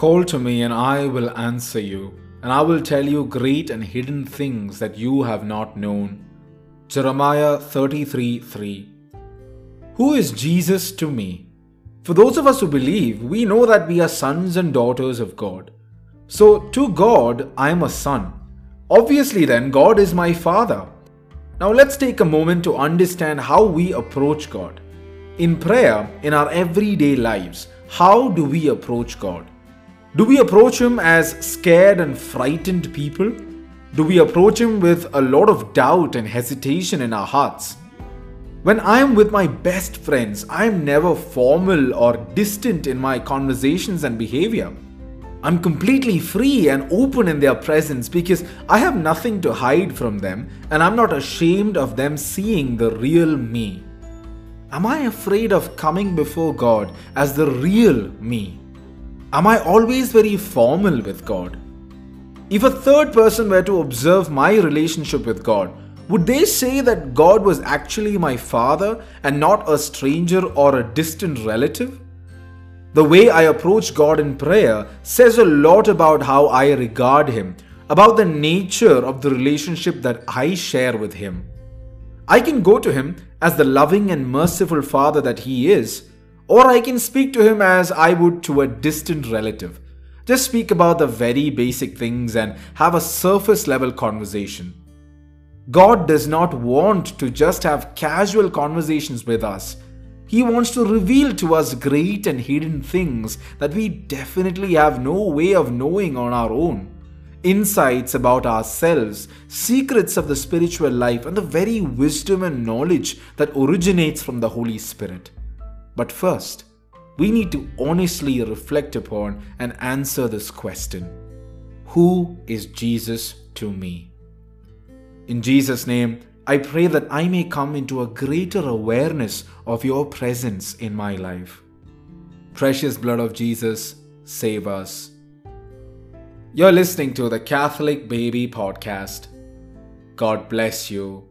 Call to me, and I will answer you, and I will tell you great and hidden things that you have not known. Jeremiah 33 3. Who is Jesus to me? For those of us who believe, we know that we are sons and daughters of God. So, to God, I am a son. Obviously, then, God is my father. Now, let's take a moment to understand how we approach God. In prayer, in our everyday lives, how do we approach God? Do we approach Him as scared and frightened people? Do we approach Him with a lot of doubt and hesitation in our hearts? When I am with my best friends, I am never formal or distant in my conversations and behavior. I'm completely free and open in their presence because I have nothing to hide from them and I'm not ashamed of them seeing the real me. Am I afraid of coming before God as the real me? Am I always very formal with God? If a third person were to observe my relationship with God, would they say that God was actually my father and not a stranger or a distant relative? The way I approach God in prayer says a lot about how I regard Him, about the nature of the relationship that I share with Him. I can go to Him as the loving and merciful Father that He is, or I can speak to Him as I would to a distant relative. Just speak about the very basic things and have a surface level conversation. God does not want to just have casual conversations with us. He wants to reveal to us great and hidden things that we definitely have no way of knowing on our own. Insights about ourselves, secrets of the spiritual life, and the very wisdom and knowledge that originates from the Holy Spirit. But first, we need to honestly reflect upon and answer this question Who is Jesus to me? In Jesus' name, I pray that I may come into a greater awareness of your presence in my life. Precious blood of Jesus, save us. You're listening to the Catholic Baby Podcast. God bless you.